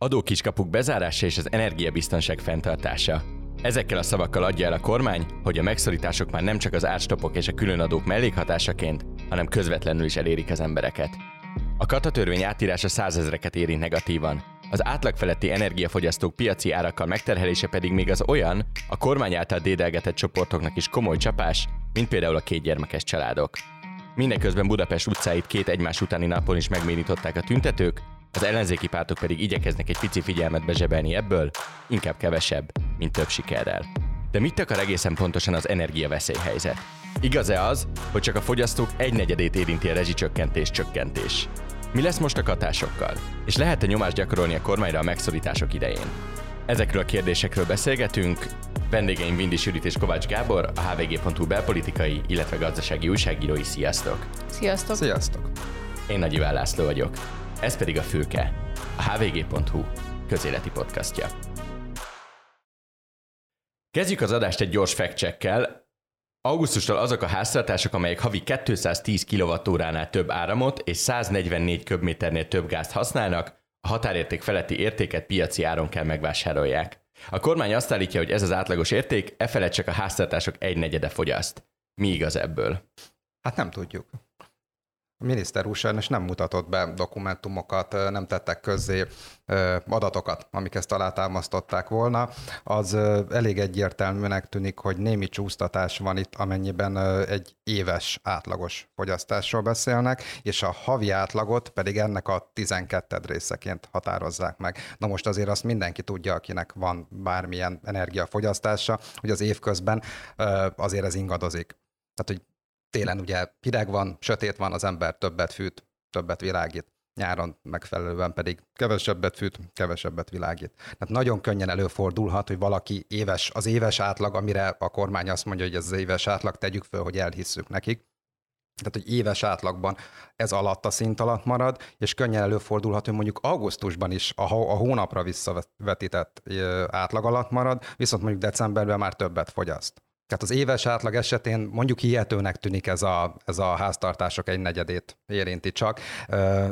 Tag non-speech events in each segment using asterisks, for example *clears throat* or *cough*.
Adókiskapuk bezárása és az energiabiztonság fenntartása. Ezekkel a szavakkal adja el a kormány, hogy a megszorítások már nem csak az árstopok és a különadók mellékhatásaként, hanem közvetlenül is elérik az embereket. A katatörvény átírása százezreket érint negatívan, az átlag feletti energiafogyasztók piaci árakkal megterhelése pedig még az olyan, a kormány által dédelgetett csoportoknak is komoly csapás, mint például a kétgyermekes családok. Mindeközben Budapest utcáit két egymás utáni napon is megménították a tüntetők, az ellenzéki pártok pedig igyekeznek egy pici figyelmet bezsebelni ebből, inkább kevesebb, mint több sikerrel. De mit akar egészen pontosan az energiaveszélyhelyzet? Igaz-e az, hogy csak a fogyasztók egynegyedét érinti a rezsicsökkentés csökkentés? Mi lesz most a katásokkal? És lehet-e nyomást gyakorolni a kormányra a megszorítások idején? Ezekről a kérdésekről beszélgetünk. Vendégeim Vindi Sürit és Kovács Gábor, a hvg.hu belpolitikai, illetve gazdasági újságírói. Sziasztok! Sziasztok! Sziasztok! Én Nagy Iván László vagyok. Ez pedig a Fülke, a hvg.hu közéleti podcastja. Kezdjük az adást egy gyors fact Augusztustól azok a háztartások, amelyek havi 210 kWh-nál több áramot és 144 köbméternél több gázt használnak, a határérték feletti értéket piaci áron kell megvásárolják. A kormány azt állítja, hogy ez az átlagos érték, e felett csak a háztartások egy negyede fogyaszt. Mi igaz ebből? Hát nem tudjuk. A miniszter úr sajnos nem mutatott be dokumentumokat, nem tettek közzé adatokat, amik ezt alátámasztották volna. Az elég egyértelműnek tűnik, hogy némi csúsztatás van itt, amennyiben egy éves átlagos fogyasztásról beszélnek, és a havi átlagot pedig ennek a 12 részeként határozzák meg. Na most azért azt mindenki tudja, akinek van bármilyen energiafogyasztása, hogy az évközben azért ez ingadozik. Tehát, hogy télen ugye hideg van, sötét van, az ember többet fűt, többet világít, nyáron megfelelően pedig kevesebbet fűt, kevesebbet világít. Tehát nagyon könnyen előfordulhat, hogy valaki éves, az éves átlag, amire a kormány azt mondja, hogy ez az éves átlag, tegyük föl, hogy elhisszük nekik, tehát, hogy éves átlagban ez alatt a szint alatt marad, és könnyen előfordulhat, hogy mondjuk augusztusban is a, a hónapra visszavetített átlag alatt marad, viszont mondjuk decemberben már többet fogyaszt. Tehát az éves átlag esetén mondjuk hihetőnek tűnik ez a, ez a háztartások egy negyedét érinti csak.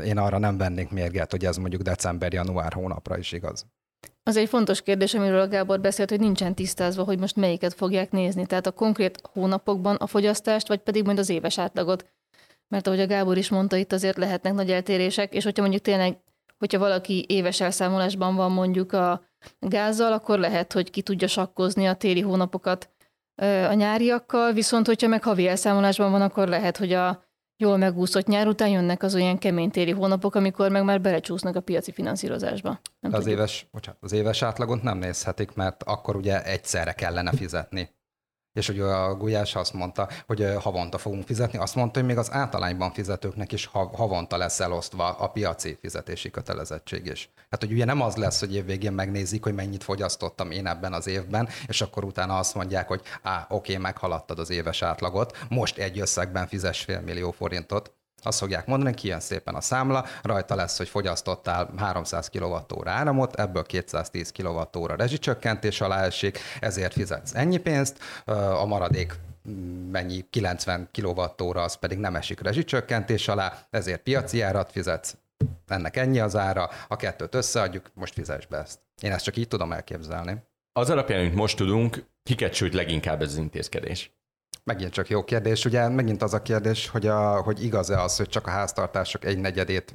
Én arra nem vennék mérget, hogy ez mondjuk december-január hónapra is igaz. Az egy fontos kérdés, amiről a Gábor beszélt, hogy nincsen tisztázva, hogy most melyiket fogják nézni. Tehát a konkrét hónapokban a fogyasztást, vagy pedig majd az éves átlagot. Mert ahogy a Gábor is mondta, itt azért lehetnek nagy eltérések, és hogyha mondjuk tényleg, hogyha valaki éves elszámolásban van mondjuk a gázzal, akkor lehet, hogy ki tudja sakkozni a téli hónapokat a nyáriakkal, viszont hogyha meg havi elszámolásban van, akkor lehet, hogy a jól megúszott nyár után jönnek az olyan kemény téli hónapok, amikor meg már belecsúsznak a piaci finanszírozásba. Nem az éves, bocsánat, az éves átlagot nem nézhetik, mert akkor ugye egyszerre kellene fizetni és hogy a Gulyás azt mondta, hogy havonta fogunk fizetni, azt mondta, hogy még az általányban fizetőknek is havonta lesz elosztva a piaci fizetési kötelezettség is. Hát, hogy ugye nem az lesz, hogy évvégén megnézik, hogy mennyit fogyasztottam én ebben az évben, és akkor utána azt mondják, hogy á, oké, meghaladtad az éves átlagot, most egy összegben fizes fél millió forintot, azt fogják mondani, kijön szépen a számla, rajta lesz, hogy fogyasztottál 300 kWh áramot, ebből 210 kWh rezsicsökkentés alá esik, ezért fizetsz ennyi pénzt, a maradék mennyi 90 kWh az pedig nem esik rezsicsökkentés alá, ezért piaci árat fizetsz, ennek ennyi az ára, a kettőt összeadjuk, most fizes be ezt. Én ezt csak így tudom elképzelni. Az alapján, amit most tudunk, kiket sült leginkább ez az intézkedés? Megint csak jó kérdés. Ugye megint az a kérdés, hogy, a, hogy igaz-e az, hogy csak a háztartások egy negyedét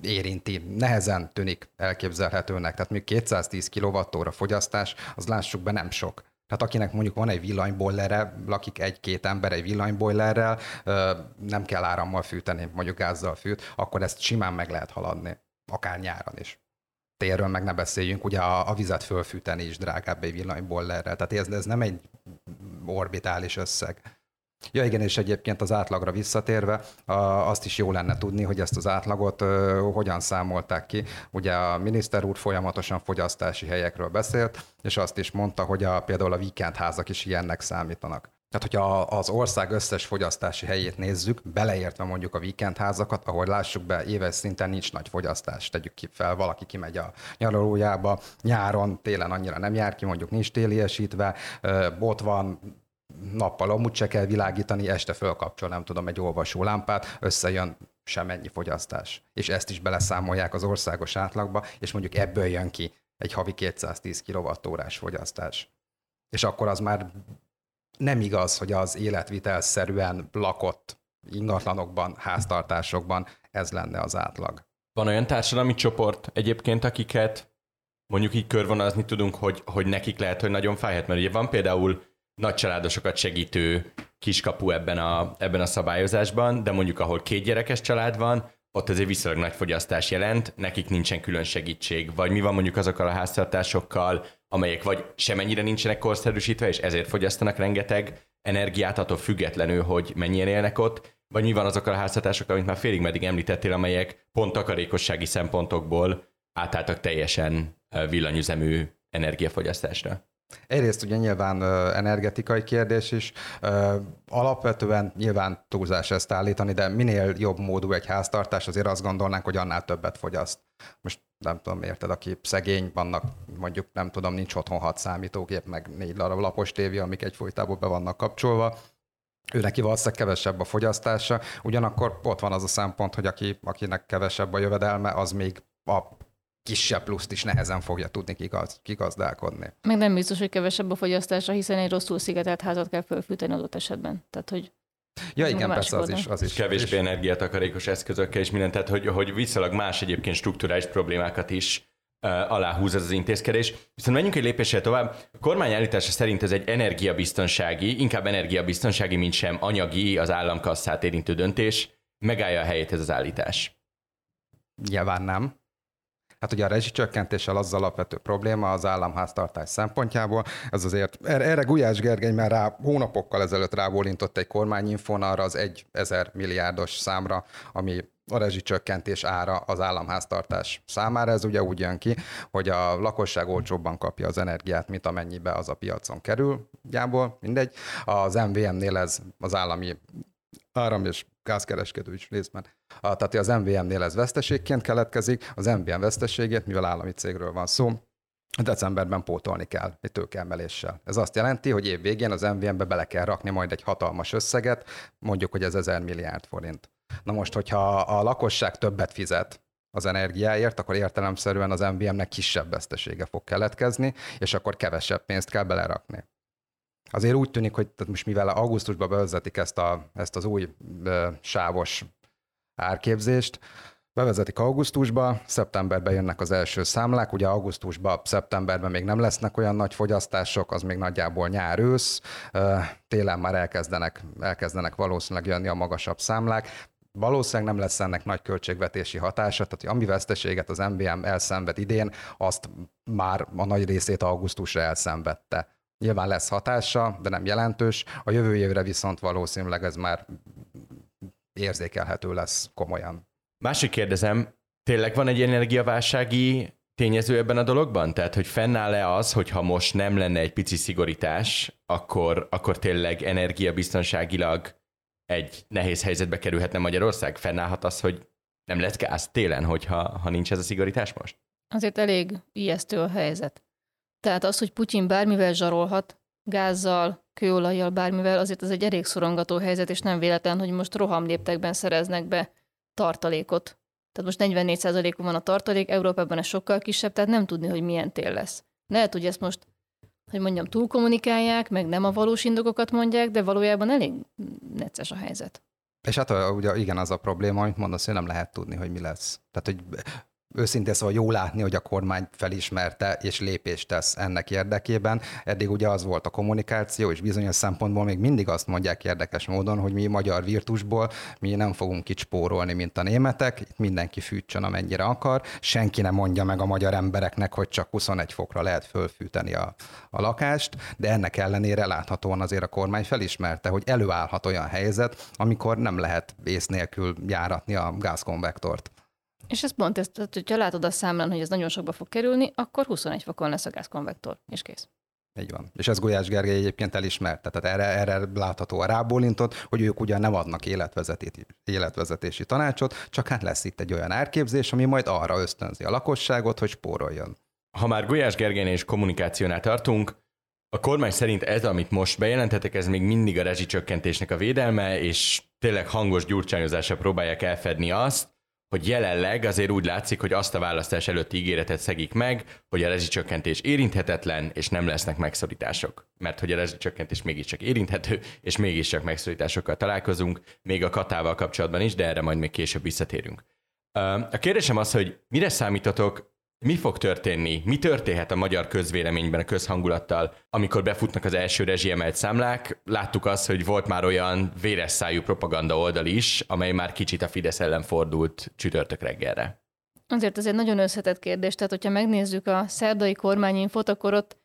érinti. Nehezen tűnik elképzelhetőnek. Tehát még 210 kWh fogyasztás, az lássuk be nem sok. Tehát akinek mondjuk van egy villanybojlere, lakik egy-két ember egy villanybojlerrel, nem kell árammal fűteni, mondjuk gázzal fűt, akkor ezt simán meg lehet haladni, akár nyáron is. Térről meg ne beszéljünk, ugye a, a vizet fölfűteni is drágább egy villanybojlerrel. Tehát ez, ez nem egy orbitális összeg. Ja igen, és egyébként az átlagra visszatérve, azt is jó lenne tudni, hogy ezt az átlagot hogyan számolták ki. Ugye a miniszter úr folyamatosan fogyasztási helyekről beszélt, és azt is mondta, hogy a, például a víkendházak is ilyennek számítanak. Tehát, hogyha az ország összes fogyasztási helyét nézzük, beleértve mondjuk a víkendházakat, ahol lássuk be, éves szinten nincs nagy fogyasztás. Tegyük ki fel, valaki kimegy a nyaralójába, nyáron, télen annyira nem jár ki, mondjuk nincs téliesítve, ott van, nappal amúgy se kell világítani, este fölkapcsol, nem tudom, egy olvasó lámpát, összejön semennyi fogyasztás. És ezt is beleszámolják az országos átlagba, és mondjuk ebből jön ki egy havi 210 kWh fogyasztás. És akkor az már nem igaz, hogy az életvitelszerűen lakott ingatlanokban, háztartásokban ez lenne az átlag. Van olyan társadalmi csoport egyébként, akiket mondjuk így körvonalazni tudunk, hogy, hogy nekik lehet, hogy nagyon fájhat, mert ugye van például nagy családosokat segítő kiskapu ebben a, ebben a szabályozásban, de mondjuk ahol két gyerekes család van, ott azért viszonylag nagy fogyasztás jelent, nekik nincsen külön segítség. Vagy mi van mondjuk azokkal a háztartásokkal, amelyek vagy semennyire nincsenek korszerűsítve, és ezért fogyasztanak rengeteg energiát, attól függetlenül, hogy mennyien élnek ott, vagy mi van azokkal a háztartásokkal, amit már félig meddig említettél, amelyek pont takarékossági szempontokból átálltak teljesen villanyüzemű energiafogyasztásra? Egyrészt ugye nyilván energetikai kérdés is. Alapvetően nyilván túlzás ezt állítani, de minél jobb módú egy háztartás, azért azt gondolnánk, hogy annál többet fogyaszt. Most nem tudom, érted, aki szegény, vannak mondjuk, nem tudom, nincs otthon hat számítógép, meg négy darab lapos tévé, amik egyfolytában be vannak kapcsolva, ő neki valószínűleg kevesebb a fogyasztása, ugyanakkor ott van az a szempont, hogy aki, akinek kevesebb a jövedelme, az még a kisebb pluszt is nehezen fogja tudni kigaz, kigazdálkodni. Meg nem biztos, hogy kevesebb a fogyasztása, hiszen egy rosszul szigetelt házat kell fölfűteni adott esetben. Tehát, hogy Ja, igen, persze az is, az is. Kevésbé energiatakarékos eszközökkel és minden, tehát hogy, hogy viszonylag más egyébként strukturális problémákat is uh, aláhúz ez az intézkedés. Viszont menjünk egy lépéssel tovább. A kormány állítása szerint ez egy energiabiztonsági, inkább energiabiztonsági, mint sem anyagi, az államkasszát érintő döntés. Megállja a helyét ez az állítás? Nyilván nem. Hát ugye a rezsicsökkentéssel az, alapvető probléma az államháztartás szempontjából. Ez azért, erre Gulyás Gergely már rá, hónapokkal ezelőtt rábólintott egy kormányinfon arra az egy ezer milliárdos számra, ami a rezsicsökkentés ára az államháztartás számára. Ez ugye úgy jön ki, hogy a lakosság olcsóbban kapja az energiát, mint amennyibe az a piacon kerül, gyából, mindegy. Az MVM-nél ez az állami áram és gázkereskedő is részben. Tehát az MVM-nél ez veszteségként keletkezik, az MVM veszteségét, mivel állami cégről van szó, decemberben pótolni kell egy tőkeemeléssel. Ez azt jelenti, hogy év végén az MVM-be bele kell rakni majd egy hatalmas összeget, mondjuk, hogy ez 1000 milliárd forint. Na most, hogyha a lakosság többet fizet az energiáért, akkor értelemszerűen az MVM-nek kisebb vesztesége fog keletkezni, és akkor kevesebb pénzt kell belerakni. Azért úgy tűnik, hogy tehát most mivel augusztusban bevezetik ezt, a, ezt az új ö, sávos árképzést, bevezetik augusztusba, szeptemberben jönnek az első számlák, ugye augusztusban, szeptemberben még nem lesznek olyan nagy fogyasztások, az még nagyjából nyár-ősz, télen már elkezdenek, elkezdenek valószínűleg jönni a magasabb számlák, valószínűleg nem lesz ennek nagy költségvetési hatása, tehát ami veszteséget az MVM elszenved idén, azt már a nagy részét augusztusra elszenvedte. Nyilván lesz hatása, de nem jelentős. A jövő évre viszont valószínűleg ez már érzékelhető lesz komolyan. Másik kérdezem, tényleg van egy energiaválsági tényező ebben a dologban? Tehát, hogy fennáll-e az, hogy ha most nem lenne egy pici szigorítás, akkor, akkor tényleg energiabiztonságilag egy nehéz helyzetbe kerülhetne Magyarország? Fennállhat az, hogy nem lesz gáz télen, hogyha ha nincs ez a szigorítás most? Azért elég ijesztő a helyzet. Tehát az, hogy Putyin bármivel zsarolhat, gázzal, kőolajjal, bármivel, azért ez egy elég szorongató helyzet, és nem véletlen, hogy most rohamléptekben szereznek be tartalékot. Tehát most 44%-on van a tartalék, Európában ez sokkal kisebb, tehát nem tudni, hogy milyen tél lesz. Lehet, hogy ezt most, hogy mondjam, túlkommunikálják, meg nem a valós indokokat mondják, de valójában elég necces a helyzet. És hát ugye igen, az a probléma, amit mondasz, hogy nem lehet tudni, hogy mi lesz. Tehát, hogy őszintén szóval jó látni, hogy a kormány felismerte és lépést tesz ennek érdekében. Eddig ugye az volt a kommunikáció, és bizonyos szempontból még mindig azt mondják érdekes módon, hogy mi magyar virtusból mi nem fogunk kicspórolni, mint a németek, itt mindenki fűtsön, amennyire akar, senki nem mondja meg a magyar embereknek, hogy csak 21 fokra lehet fölfűteni a, a lakást, de ennek ellenére láthatóan azért a kormány felismerte, hogy előállhat olyan helyzet, amikor nem lehet ész nélkül járatni a gázkonvektort. És ez pont ezt, hogyha látod a számlán, hogy ez nagyon sokba fog kerülni, akkor 21 fokon lesz a gázkonvektor, és kész. Így van. És ez Gulyás Gergely egyébként elismerte, tehát erre, erre látható a rábólintot, hogy ők ugyan nem adnak életvezetési, életvezetési tanácsot, csak hát lesz itt egy olyan árképzés, ami majd arra ösztönzi a lakosságot, hogy spóroljon. Ha már Gulyás Gergelynél és kommunikációnál tartunk, a kormány szerint ez, amit most bejelentetek, ez még mindig a rezsicsökkentésnek a védelme, és tényleg hangos gyurcsányozással próbálják elfedni azt, hogy jelenleg azért úgy látszik, hogy azt a választás előtti ígéretet szegik meg, hogy a rezsicsökkentés érinthetetlen, és nem lesznek megszorítások. Mert hogy a rezsicsökkentés mégiscsak érinthető, és mégiscsak megszorításokkal találkozunk, még a katával kapcsolatban is, de erre majd még később visszatérünk. A kérdésem az, hogy mire számítatok mi fog történni? Mi történhet a magyar közvéleményben, a közhangulattal, amikor befutnak az első rezsiemelt számlák? Láttuk azt, hogy volt már olyan véres szájú propaganda oldal is, amely már kicsit a Fidesz ellen fordult csütörtök reggelre. Azért ez egy nagyon összetett kérdés, tehát hogyha megnézzük a szerdai kormányinfot, akkor ott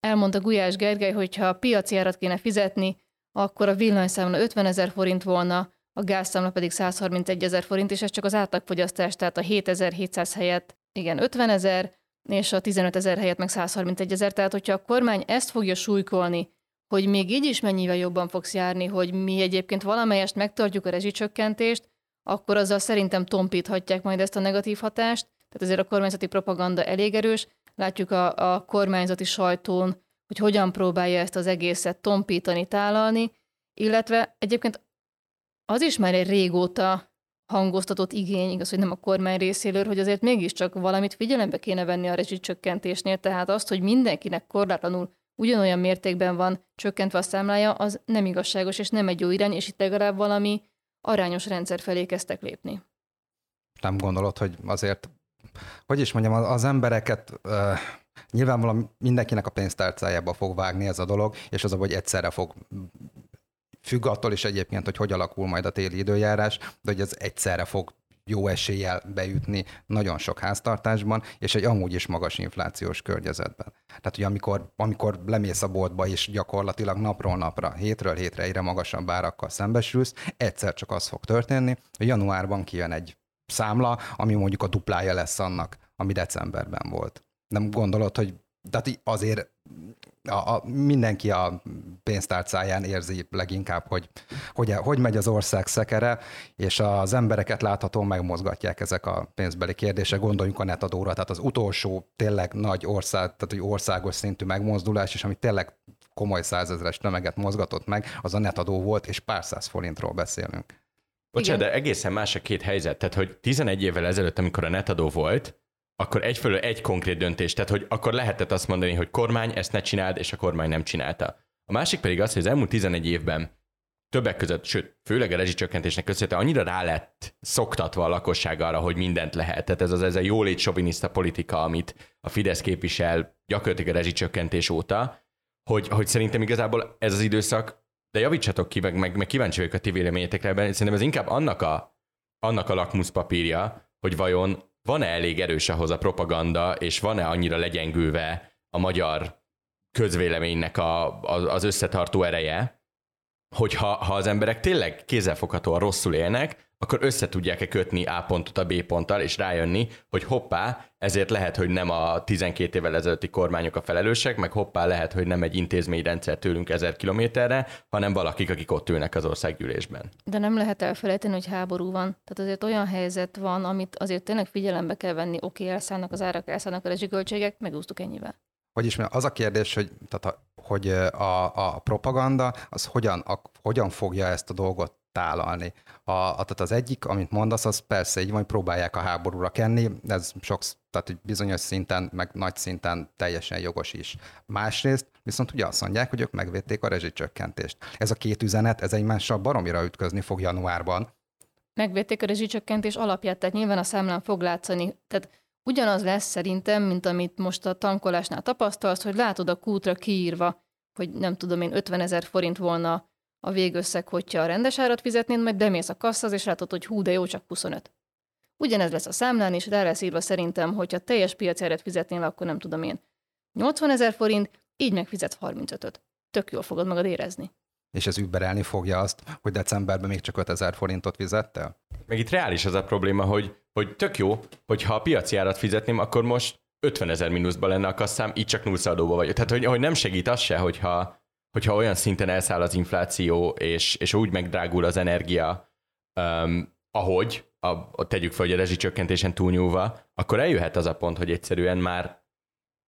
elmondta Gulyás Gergely, hogy ha a piaci árat kéne fizetni, akkor a villanyszámla 50 ezer forint volna, a gázszámla pedig 131 ezer forint, és ez csak az átlagfogyasztás, tehát a 7700 helyett igen, 50 ezer, és a 15 ezer helyett meg 131 ezer. Tehát, hogyha a kormány ezt fogja súlykolni, hogy még így is mennyivel jobban fogsz járni, hogy mi egyébként valamelyest megtartjuk a rezsicsökkentést, akkor azzal szerintem tompíthatják majd ezt a negatív hatást. Tehát azért a kormányzati propaganda elég erős. Látjuk a, a kormányzati sajtón, hogy hogyan próbálja ezt az egészet tompítani, tálalni, illetve egyébként az is már egy régóta hangoztatott igény, igaz, hogy nem a kormány részéről, hogy azért mégiscsak valamit figyelembe kéne venni a rezsicsökkentésnél, tehát azt, hogy mindenkinek korlátlanul ugyanolyan mértékben van csökkentve a számlája, az nem igazságos, és nem egy jó irány, és itt legalább valami arányos rendszer felé kezdtek lépni. Nem gondolod, hogy azért, hogy is mondjam, az embereket uh, nyilvánvalóan mindenkinek a pénztárcájába fog vágni ez a dolog, és az, hogy egyszerre fog Függ attól is egyébként, hogy hogy alakul majd a téli időjárás, de hogy ez egyszerre fog jó eséllyel beütni nagyon sok háztartásban, és egy amúgy is magas inflációs környezetben. Tehát, hogy amikor, amikor lemész a boltba, és gyakorlatilag napról napra, hétről hétre egyre magasabb árakkal szembesülsz, egyszer csak az fog történni, hogy januárban kijön egy számla, ami mondjuk a duplája lesz annak, ami decemberben volt. Nem gondolod, hogy tehát azért a, a, mindenki a pénztárcáján érzi leginkább, hogy, hogy hogy megy az ország szekere, és az embereket látható megmozgatják ezek a pénzbeli kérdések. Gondoljunk a netadóra, tehát az utolsó tényleg nagy ország, tehát egy országos szintű megmozdulás, és ami tényleg komoly százezres tömeget mozgatott meg, az a netadó volt, és pár száz forintról beszélünk. Bocsánat, de egészen más a két helyzet. Tehát, hogy 11 évvel ezelőtt, amikor a netadó volt, akkor egyfelől egy konkrét döntés, tehát hogy akkor lehetett azt mondani, hogy kormány ezt ne csináld, és a kormány nem csinálta. A másik pedig az, hogy az elmúlt 11 évben többek között, sőt, főleg a rezsicsökkentésnek köszönhetően annyira rá lett szoktatva a lakosság arra, hogy mindent lehet. Tehát ez az ez a jólét soviniszta politika, amit a Fidesz képvisel gyakorlatilag a rezsicsökkentés óta, hogy, hogy szerintem igazából ez az időszak, de javítsatok ki, meg, meg, meg kíváncsi vagyok a ti véleményetekre ebben, szerintem ez inkább annak a, annak a lakmuszpapírja, hogy vajon van-e elég erős ahhoz a propaganda, és van-e annyira legyengülve a magyar közvéleménynek a, a, az összetartó ereje, hogy ha, ha az emberek tényleg kézzelfoghatóan rosszul élnek, akkor össze tudják-e kötni A pontot a B ponttal, és rájönni, hogy hoppá, ezért lehet, hogy nem a 12 évvel ezelőtti kormányok a felelősek, meg hoppá, lehet, hogy nem egy intézményrendszer tőlünk ezer kilométerre, hanem valakik, akik ott ülnek az országgyűlésben. De nem lehet elfelejteni, hogy háború van. Tehát azért olyan helyzet van, amit azért tényleg figyelembe kell venni, oké, okay, elszállnak az árak, elszállnak a rezsiköltségek, megúsztuk ennyivel. Hogy is az a kérdés, hogy, tehát a, hogy a, a propaganda az hogyan, a, hogyan fogja ezt a dolgot tálalni. A, tehát az egyik, amit mondasz, az persze így van, próbálják a háborúra kenni, ez sok, tehát hogy bizonyos szinten, meg nagy szinten teljesen jogos is. Másrészt viszont ugye azt mondják, hogy ők megvédték a rezsicsökkentést. Ez a két üzenet, ez egymással baromira ütközni fog januárban. Megvédték a rezsicsökkentés alapját, tehát nyilván a számlán fog látszani. Tehát ugyanaz lesz szerintem, mint amit most a tankolásnál tapasztalsz, hogy látod a kútra kiírva, hogy nem tudom én 50 ezer forint volna a végösszeg, hogyha a rendes árat fizetnéd, majd bemész a kasszaz, és látod, hogy hú, de jó, csak 25. Ugyanez lesz a számlán, és rá lesz írva szerintem, hogyha teljes piaci árat fizetnél, akkor nem tudom én. 80 ezer forint, így megfizetsz 35-öt. Tök jól fogod magad érezni. És ez überelni fogja azt, hogy decemberben még csak 5000 forintot fizettél? Meg itt reális az a probléma, hogy, hogy tök jó, hogy ha a piaci árat fizetném, akkor most 50 ezer mínuszba lenne a kasszám, így csak nullszadóba vagy. Tehát, hogy, hogy nem segít az se, hogyha, hogyha olyan szinten elszáll az infláció, és, és úgy megdrágul az energia, um, ahogy, a, a, tegyük fel, hogy a rezsicsökkentésen túlnyúlva, akkor eljöhet az a pont, hogy egyszerűen már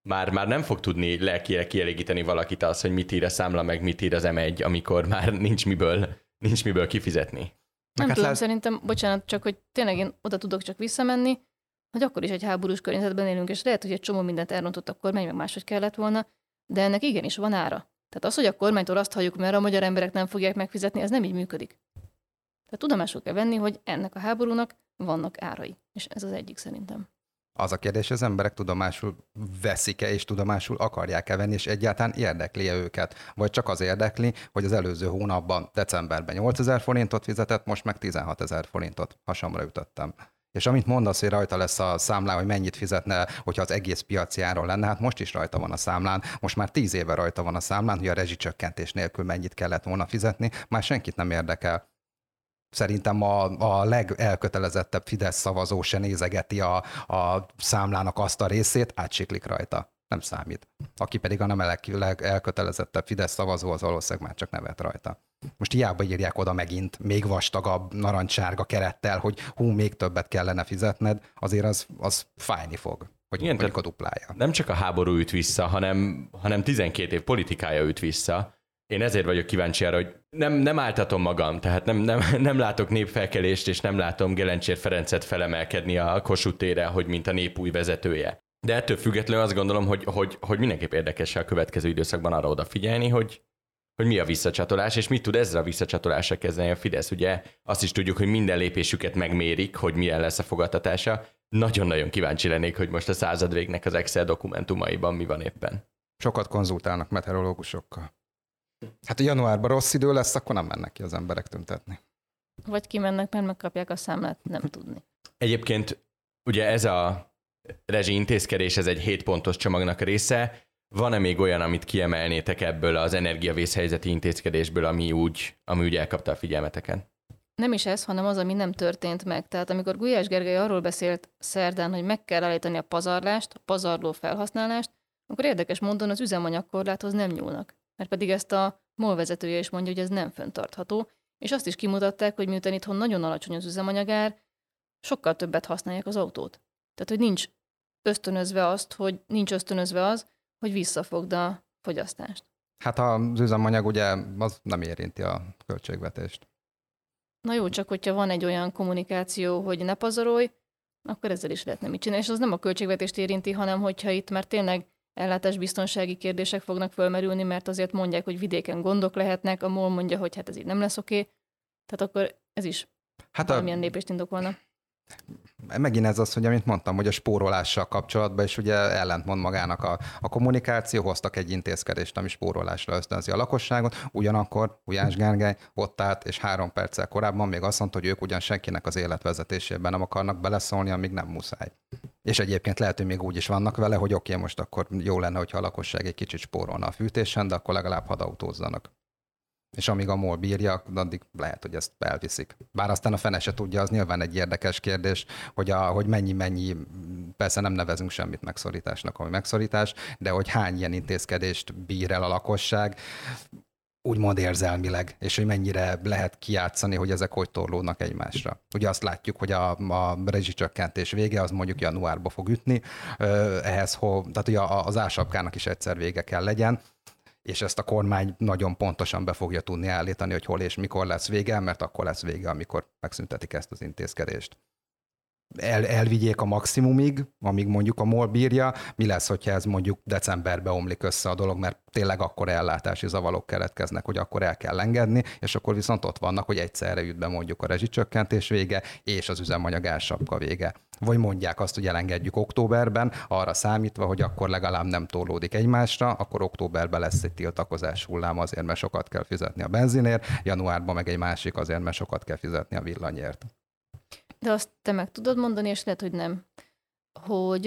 már, már nem fog tudni lelkire kielégíteni valakit az, hogy mit ír a számla, meg mit ír az M1, amikor már nincs miből, nincs miből kifizetni. Nem hát tudom, lehet... szerintem, bocsánat, csak hogy tényleg én oda tudok csak visszamenni, hogy akkor is egy háborús környezetben élünk, és lehet, hogy egy csomó mindent elrontott a kormány, meg máshogy kellett volna, de ennek igenis van ára. Tehát az, hogy a kormánytól azt halljuk, mert a magyar emberek nem fogják megfizetni, ez nem így működik. Tehát tudomásul kell venni, hogy ennek a háborúnak vannak árai. És ez az egyik szerintem. Az a kérdés, az emberek tudomásul veszik-e és tudomásul akarják-e venni, és egyáltalán érdekli-e őket. Vagy csak az érdekli, hogy az előző hónapban, decemberben 8000 forintot fizetett, most meg 16 ezer forintot. Hasamra jutottam. És amit mondasz, hogy rajta lesz a számlán, hogy mennyit fizetne, hogyha az egész piaci áron lenne, hát most is rajta van a számlán, most már tíz éve rajta van a számlán, hogy a rezsicsökkentés nélkül mennyit kellett volna fizetni, már senkit nem érdekel. Szerintem a, a legelkötelezettebb Fidesz szavazó se nézegeti a, a számlának azt a részét, átsiklik rajta. Nem számít. Aki pedig a nem legelkötelezettebb Fidesz szavazó, az valószínűleg már csak nevet rajta. Most hiába írják oda megint még vastagabb narancsárga kerettel, hogy hú, még többet kellene fizetned, azért az, az fájni fog hogy Igen, a duplája. Nem csak a háború üt vissza, hanem, hanem 12 év politikája üt vissza. Én ezért vagyok kíváncsi arra, hogy nem, nem áltatom magam, tehát nem, nem, nem látok népfelkelést, és nem látom Gelencsér Ferencet felemelkedni a Kossuth tére, hogy mint a nép új vezetője. De ettől függetlenül azt gondolom, hogy, hogy, hogy mindenképp érdekes a következő időszakban arra odafigyelni, hogy, hogy mi a visszacsatolás, és mit tud ezzel a visszacsatolásra kezdeni a Fidesz. Ugye azt is tudjuk, hogy minden lépésüket megmérik, hogy milyen lesz a fogadtatása. Nagyon-nagyon kíváncsi lennék, hogy most a század végnek az Excel dokumentumaiban mi van éppen. Sokat konzultálnak meteorológusokkal. Hát a januárban rossz idő lesz, akkor nem mennek ki az emberek tüntetni. Vagy kimennek, mert megkapják a számlát, nem tudni. Egyébként ugye ez a rezsi intézkedés, ez egy 7 pontos csomagnak része. Van-e még olyan, amit kiemelnétek ebből az energiavészhelyzeti intézkedésből, ami úgy, ami úgy elkapta a figyelmeteket? Nem is ez, hanem az, ami nem történt meg. Tehát amikor Gulyás Gergely arról beszélt szerdán, hogy meg kell állítani a pazarlást, a pazarló felhasználást, akkor érdekes módon az üzemanyagkorláthoz nem nyúlnak. Mert pedig ezt a MOL vezetője is mondja, hogy ez nem föntartható, és azt is kimutatták, hogy miután itthon nagyon alacsony az üzemanyagár, sokkal többet használják az autót. Tehát, hogy nincs ösztönözve azt, hogy nincs ösztönözve az, hogy visszafogd a fogyasztást. Hát az üzemanyag ugye az nem érinti a költségvetést. Na jó, csak hogyha van egy olyan kommunikáció, hogy ne pazarolj, akkor ezzel is lehetne mit csinálni. És az nem a költségvetést érinti, hanem hogyha itt már tényleg ellátásbiztonsági kérdések fognak fölmerülni, mert azért mondják, hogy vidéken gondok lehetnek, a MOL mondja, hogy hát ez így nem lesz oké. Okay. Tehát akkor ez is hát valamilyen a... lépést indokolna megint ez az, hogy amit mondtam, hogy a spórolással kapcsolatban is ugye ellentmond magának a, a kommunikáció, hoztak egy intézkedést, ami spórolásra ösztönzi a lakosságot, ugyanakkor Ujás Gergely ott állt, és három perccel korábban még azt mondta, hogy ők ugyan senkinek az életvezetésében nem akarnak beleszólni, amíg nem muszáj. És egyébként lehet, hogy még úgy is vannak vele, hogy oké, okay, most akkor jó lenne, hogyha a lakosság egy kicsit spórolna a fűtésen, de akkor legalább hadd autózzanak és amíg a MOL bírja, addig lehet, hogy ezt elviszik. Bár aztán a fene se tudja, az nyilván egy érdekes kérdés, hogy, a, hogy mennyi-mennyi, persze nem nevezünk semmit megszorításnak, ami megszorítás, de hogy hány ilyen intézkedést bír el a lakosság, úgymond érzelmileg, és hogy mennyire lehet kiátszani, hogy ezek hogy torlódnak egymásra. Ugye azt látjuk, hogy a, a rezsicsökkentés vége az mondjuk januárba fog ütni, ehhez, ho, tehát ugye az ásapkának is egyszer vége kell legyen, és ezt a kormány nagyon pontosan be fogja tudni állítani, hogy hol és mikor lesz vége, mert akkor lesz vége, amikor megszüntetik ezt az intézkedést. El, elvigyék a maximumig, amíg mondjuk a MOL bírja, mi lesz, hogyha ez mondjuk decemberbe omlik össze a dolog, mert tényleg akkor ellátási zavarok keletkeznek, hogy akkor el kell engedni, és akkor viszont ott vannak, hogy egyszerre jut be mondjuk a rezsicsökkentés vége és az üzemanyag ársapka vége. Vagy mondják azt, hogy elengedjük októberben, arra számítva, hogy akkor legalább nem tolódik egymásra, akkor októberben lesz egy tiltakozás hullám azért, mert sokat kell fizetni a benzinért, januárban meg egy másik azért, mert sokat kell fizetni a villanyért. De azt te meg tudod mondani, és lehet, hogy nem, hogy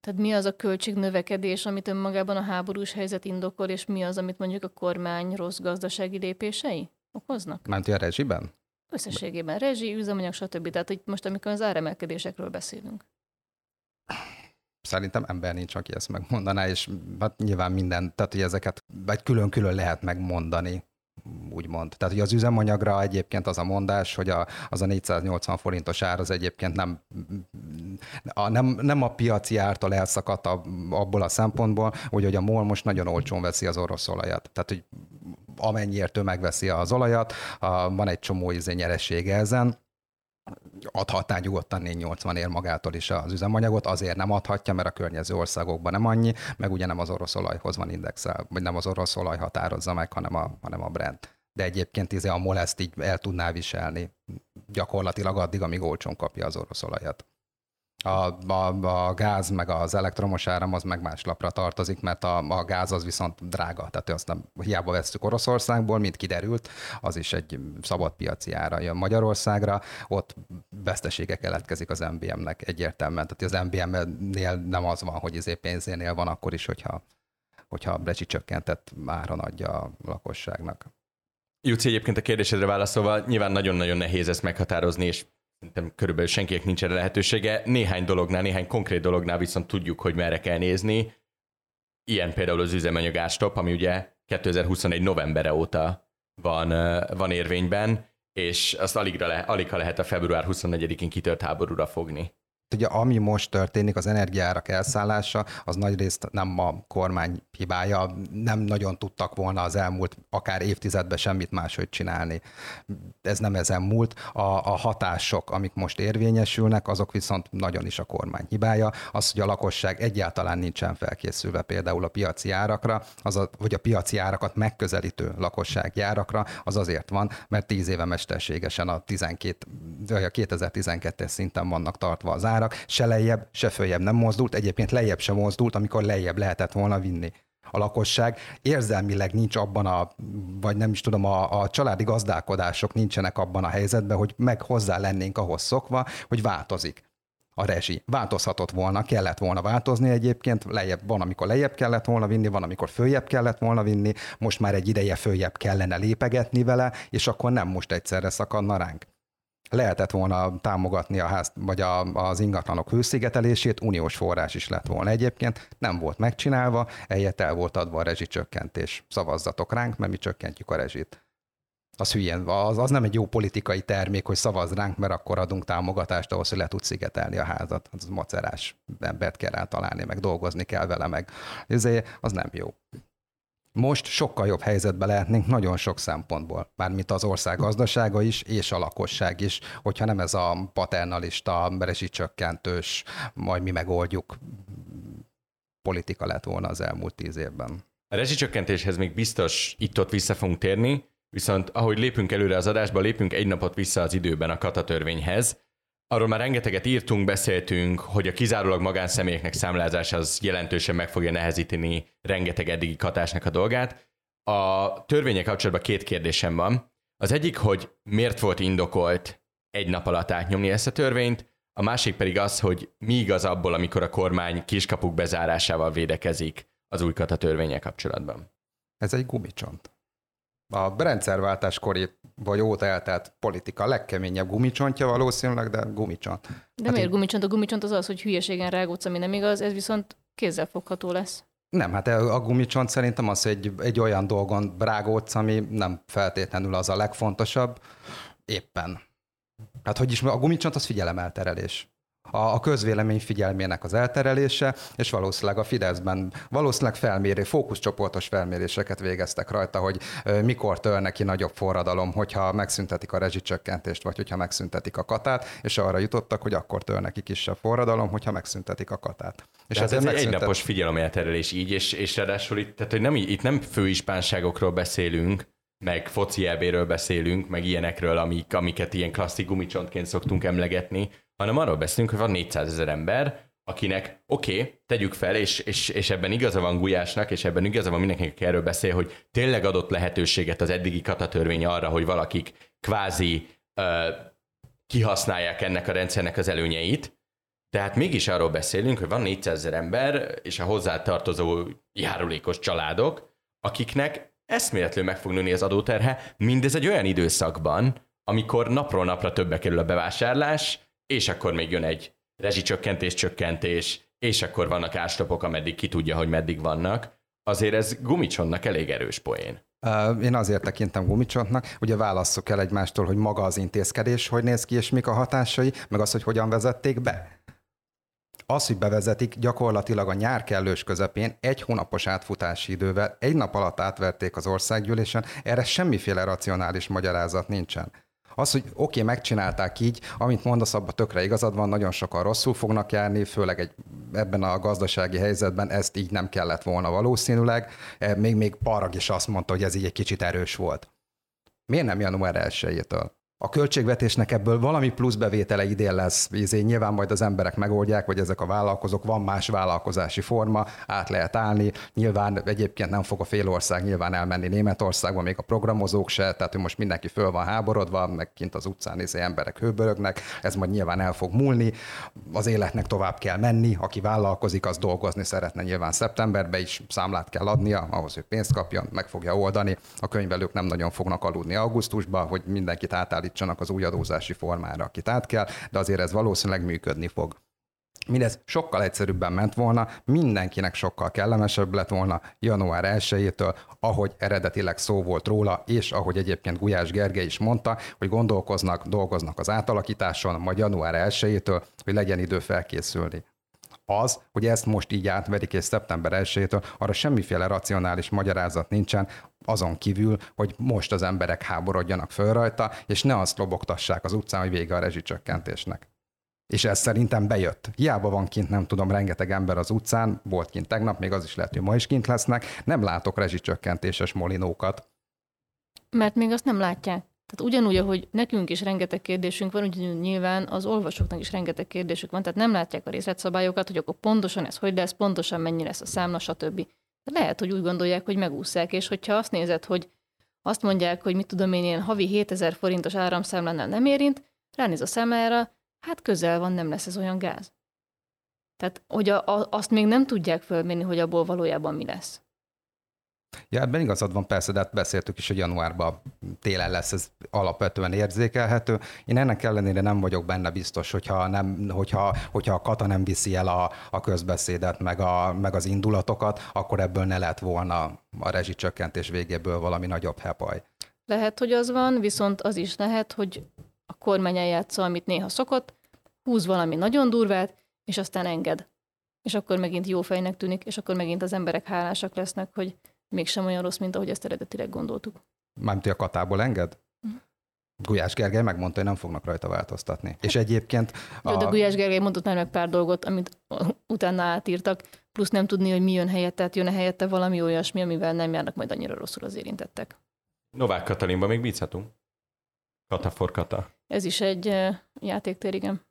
tehát mi az a költségnövekedés, amit önmagában a háborús helyzet indokol, és mi az, amit mondjuk a kormány rossz gazdasági lépései okoznak? Ment a rezsiben? Összességében rezsi, üzemanyag, stb. Tehát hogy most, amikor az áremelkedésekről beszélünk. Szerintem ember nincs, aki ezt megmondaná, és hát nyilván minden, tehát hogy ezeket vagy külön-külön lehet megmondani, úgymond. Tehát, hogy az üzemanyagra egyébként az a mondás, hogy a, az a 480 forintos ár az egyébként nem a, nem, nem a piaci ártól elszakadt a, abból a szempontból, hogy, hogy a MOL most nagyon olcsón veszi az orosz olajat. Tehát, hogy amennyiért ő megveszi az olajat, van egy csomó izé nyeressége ezen, adhatná nyugodtan 480 ér magától is az üzemanyagot, azért nem adhatja, mert a környező országokban nem annyi, meg ugye nem az orosz olajhoz van indexel, vagy nem az orosz olaj határozza meg, hanem a, hanem a brand. De egyébként izé a MOL ezt így el tudná viselni gyakorlatilag addig, amíg olcsón kapja az orosz olajat a, a, a gáz meg az elektromos áram az meg más lapra tartozik, mert a, a gáz az viszont drága, tehát azt nem hiába vesztük Oroszországból, mint kiderült, az is egy szabad piaci ára jön Magyarországra, ott vesztesége keletkezik az MBM-nek egyértelműen, tehát az MBM-nél nem az van, hogy izé pénzénél van akkor is, hogyha hogyha csökkentett áron adja a lakosságnak. Juci, egyébként a kérdésedre válaszolva, nyilván nagyon-nagyon nehéz ezt meghatározni, és szerintem körülbelül senkinek nincs erre lehetősége. Néhány dolognál, néhány konkrét dolognál viszont tudjuk, hogy merre kell nézni. Ilyen például az üzemanyag árstop, ami ugye 2021 novembere óta van, van érvényben, és azt aligra le, alig lehet a február 24-én kitört háborúra fogni. Ugye ami most történik, az energiárak elszállása, az nagyrészt nem a kormány hibája, nem nagyon tudtak volna az elmúlt akár évtizedben semmit máshogy csinálni. Ez nem ezen múlt. A, a hatások, amik most érvényesülnek, azok viszont nagyon is a kormány hibája. Az, hogy a lakosság egyáltalán nincsen felkészülve például a piaci árakra, az a, vagy a piaci árakat megközelítő lakossági árakra, az azért van, mert tíz éve mesterségesen a 12, vagy a 2012-es szinten vannak tartva az árak, árak, se lejjebb, se följebb nem mozdult, egyébként lejjebb sem mozdult, amikor lejjebb lehetett volna vinni a lakosság. Érzelmileg nincs abban a, vagy nem is tudom, a, a családi gazdálkodások nincsenek abban a helyzetben, hogy meg hozzá lennénk ahhoz szokva, hogy változik a rezsi. Változhatott volna, kellett volna változni egyébként, lejjebb, van, amikor lejjebb kellett volna vinni, van, amikor följebb kellett volna vinni, most már egy ideje följebb kellene lépegetni vele, és akkor nem most egyszerre szakadna ránk lehetett volna támogatni a ház, vagy a, az ingatlanok hőszigetelését, uniós forrás is lett volna egyébként, nem volt megcsinálva, eljött el volt adva a rezsicsökkentés. Szavazzatok ránk, mert mi csökkentjük a rezsit. Az hülyén, az, az nem egy jó politikai termék, hogy szavaz ránk, mert akkor adunk támogatást ahhoz, hogy le tudsz szigetelni a házat. Az macerás embert kell eltalálni, meg dolgozni kell vele, meg ezért az nem jó. Most sokkal jobb helyzetben lehetnénk nagyon sok szempontból, mármint az ország gazdasága is, és a lakosság is, hogyha nem ez a paternalista, rezsicsökkentős, majd mi megoldjuk politika lett volna az elmúlt tíz évben. A rezsicsökkentéshez még biztos itt-ott vissza fogunk térni, viszont ahogy lépünk előre az adásba, lépünk egy napot vissza az időben a katatörvényhez, Arról már rengeteget írtunk, beszéltünk, hogy a kizárólag magánszemélyeknek számlázása az jelentősen meg fogja nehezíteni rengeteg eddigi katásnak a dolgát. A törvények kapcsolatban két kérdésem van. Az egyik, hogy miért volt indokolt egy nap alatt átnyomni ezt a törvényt, a másik pedig az, hogy mi igaz abból, amikor a kormány kiskapuk bezárásával védekezik az új katatörvények kapcsolatban. Ez egy gumicsont a rendszerváltáskori vagy óta eltelt politika legkeményebb gumicsontja valószínűleg, de gumicsont. De hát miért én... gumicsont? A gumicsont az az, hogy hülyeségen rágódsz, ami nem igaz, ez viszont kézzelfogható lesz. Nem, hát a gumicsont szerintem az, egy, egy olyan dolgon rágódsz, ami nem feltétlenül az a legfontosabb, éppen. Hát hogy is, a gumicsont az figyelemelterelés a, közvélemény figyelmének az elterelése, és valószínűleg a Fideszben valószínűleg felmérő, fókuszcsoportos felméréseket végeztek rajta, hogy mikor tör neki nagyobb forradalom, hogyha megszüntetik a rezsicsökkentést, vagy hogyha megszüntetik a katát, és arra jutottak, hogy akkor tör neki kisebb forradalom, hogyha megszüntetik a katát. És ez egy egynapos figyelemelterelés így, és, és ráadásul itt, tehát, hogy nem, itt nem főispánságokról beszélünk, meg foci elbéről beszélünk, meg ilyenekről, amik, amiket ilyen klasszik gumicsontként szoktunk emlegetni, hanem arról beszélünk, hogy van 400 ezer ember, akinek oké, okay, tegyük fel, és, és, és ebben igaza van Gulyásnak, és ebben igaza van mindenkinek, aki erről beszél, hogy tényleg adott lehetőséget az eddigi katatörvény arra, hogy valakik kvázi uh, kihasználják ennek a rendszernek az előnyeit, tehát mégis arról beszélünk, hogy van 400 ezer ember, és a hozzátartozó járulékos családok, akiknek eszméletlenül meg fog nőni az adóterhe, mindez egy olyan időszakban, amikor napról napra többe kerül a bevásárlás, és akkor még jön egy rezsicsökkentés, csökkentés, és akkor vannak ástopok, ameddig ki tudja, hogy meddig vannak. Azért ez gumicsontnak elég erős poén. Én azért tekintem gumicsontnak, ugye válasszuk el egymástól, hogy maga az intézkedés hogy néz ki, és mik a hatásai, meg az, hogy hogyan vezették be. az, hogy bevezetik, gyakorlatilag a nyár kellős közepén egy hónapos átfutási idővel egy nap alatt átverték az országgyűlésen, erre semmiféle racionális magyarázat nincsen. Az, hogy oké, okay, megcsinálták így, amit mondasz, abban tökre igazad van, nagyon sokan rosszul fognak járni, főleg egy, ebben a gazdasági helyzetben ezt így nem kellett volna valószínűleg. E, még, még Parag is azt mondta, hogy ez így egy kicsit erős volt. Miért nem január 1-től? A költségvetésnek ebből valami plusz bevétele idén lesz, izé, nyilván majd az emberek megoldják, vagy ezek a vállalkozók, van más vállalkozási forma, át lehet állni, nyilván egyébként nem fog a fél ország nyilván elmenni Németországba, még a programozók se, tehát most mindenki föl van háborodva, meg kint az utcán izé, emberek hőbörögnek, ez majd nyilván el fog múlni, az életnek tovább kell menni, aki vállalkozik, az dolgozni szeretne nyilván szeptemberben is, számlát kell adnia, ahhoz, hogy pénzt kapjon, meg fogja oldani, a könyvelők nem nagyon fognak aludni augusztusban, hogy mindenkit átállít átállítsanak az új adózási formára, akit át kell, de azért ez valószínűleg működni fog. Mindez sokkal egyszerűbben ment volna, mindenkinek sokkal kellemesebb lett volna január 1-től, ahogy eredetileg szó volt róla, és ahogy egyébként Gulyás Gergely is mondta, hogy gondolkoznak, dolgoznak az átalakításon, majd január 1-től, hogy legyen idő felkészülni. Az, hogy ezt most így átverik, és szeptember 1-től, arra semmiféle racionális magyarázat nincsen, azon kívül, hogy most az emberek háborodjanak föl rajta, és ne azt lobogtassák az utcán, hogy vége a rezsicsökkentésnek. És ez szerintem bejött. Hiába van kint, nem tudom, rengeteg ember az utcán, volt kint tegnap, még az is lehet, hogy ma is kint lesznek, nem látok rezsicsökkentéses molinókat. Mert még azt nem látják. Tehát ugyanúgy, ahogy nekünk is rengeteg kérdésünk van, ugyanúgy nyilván az olvasóknak is rengeteg kérdésük van, tehát nem látják a részletszabályokat, hogy akkor pontosan ez hogy lesz, pontosan mennyi lesz a számla, stb. Lehet, hogy úgy gondolják, hogy megúszszák, és hogyha azt nézed, hogy azt mondják, hogy mit tudom én, ilyen havi 7000 forintos áramszámlánál nem érint, ránéz a számlára, hát közel van, nem lesz ez olyan gáz. Tehát, hogy a, a, azt még nem tudják fölmérni, hogy abból valójában mi lesz. Ja, ebben igazad van persze, de hát beszéltük is, hogy januárban télen lesz, ez alapvetően érzékelhető. Én ennek ellenére nem vagyok benne biztos, hogyha, nem, hogyha, hogyha a kata nem viszi el a, a közbeszédet, meg, a, meg az indulatokat, akkor ebből ne lett volna a rezsicsökkentés végéből valami nagyobb hepaj. Lehet, hogy az van, viszont az is lehet, hogy a kormány eljátsza, amit néha szokott, húz valami nagyon durvát, és aztán enged. És akkor megint jó fejnek tűnik, és akkor megint az emberek hálásak lesznek, hogy mégsem olyan rossz, mint ahogy ezt eredetileg gondoltuk. Mármint, a katából enged? Uh-huh. Gulyás Gergely megmondta, hogy nem fognak rajta változtatni. És egyébként... A... De, Gulyás Gergely mondott már meg pár dolgot, amit utána átírtak, plusz nem tudni, hogy mi jön helyette, tehát jön-e helyette valami olyasmi, amivel nem járnak majd annyira rosszul az érintettek. Novák Katalinba még bízhatunk. Kata for kata. Ez is egy játéktér, igen.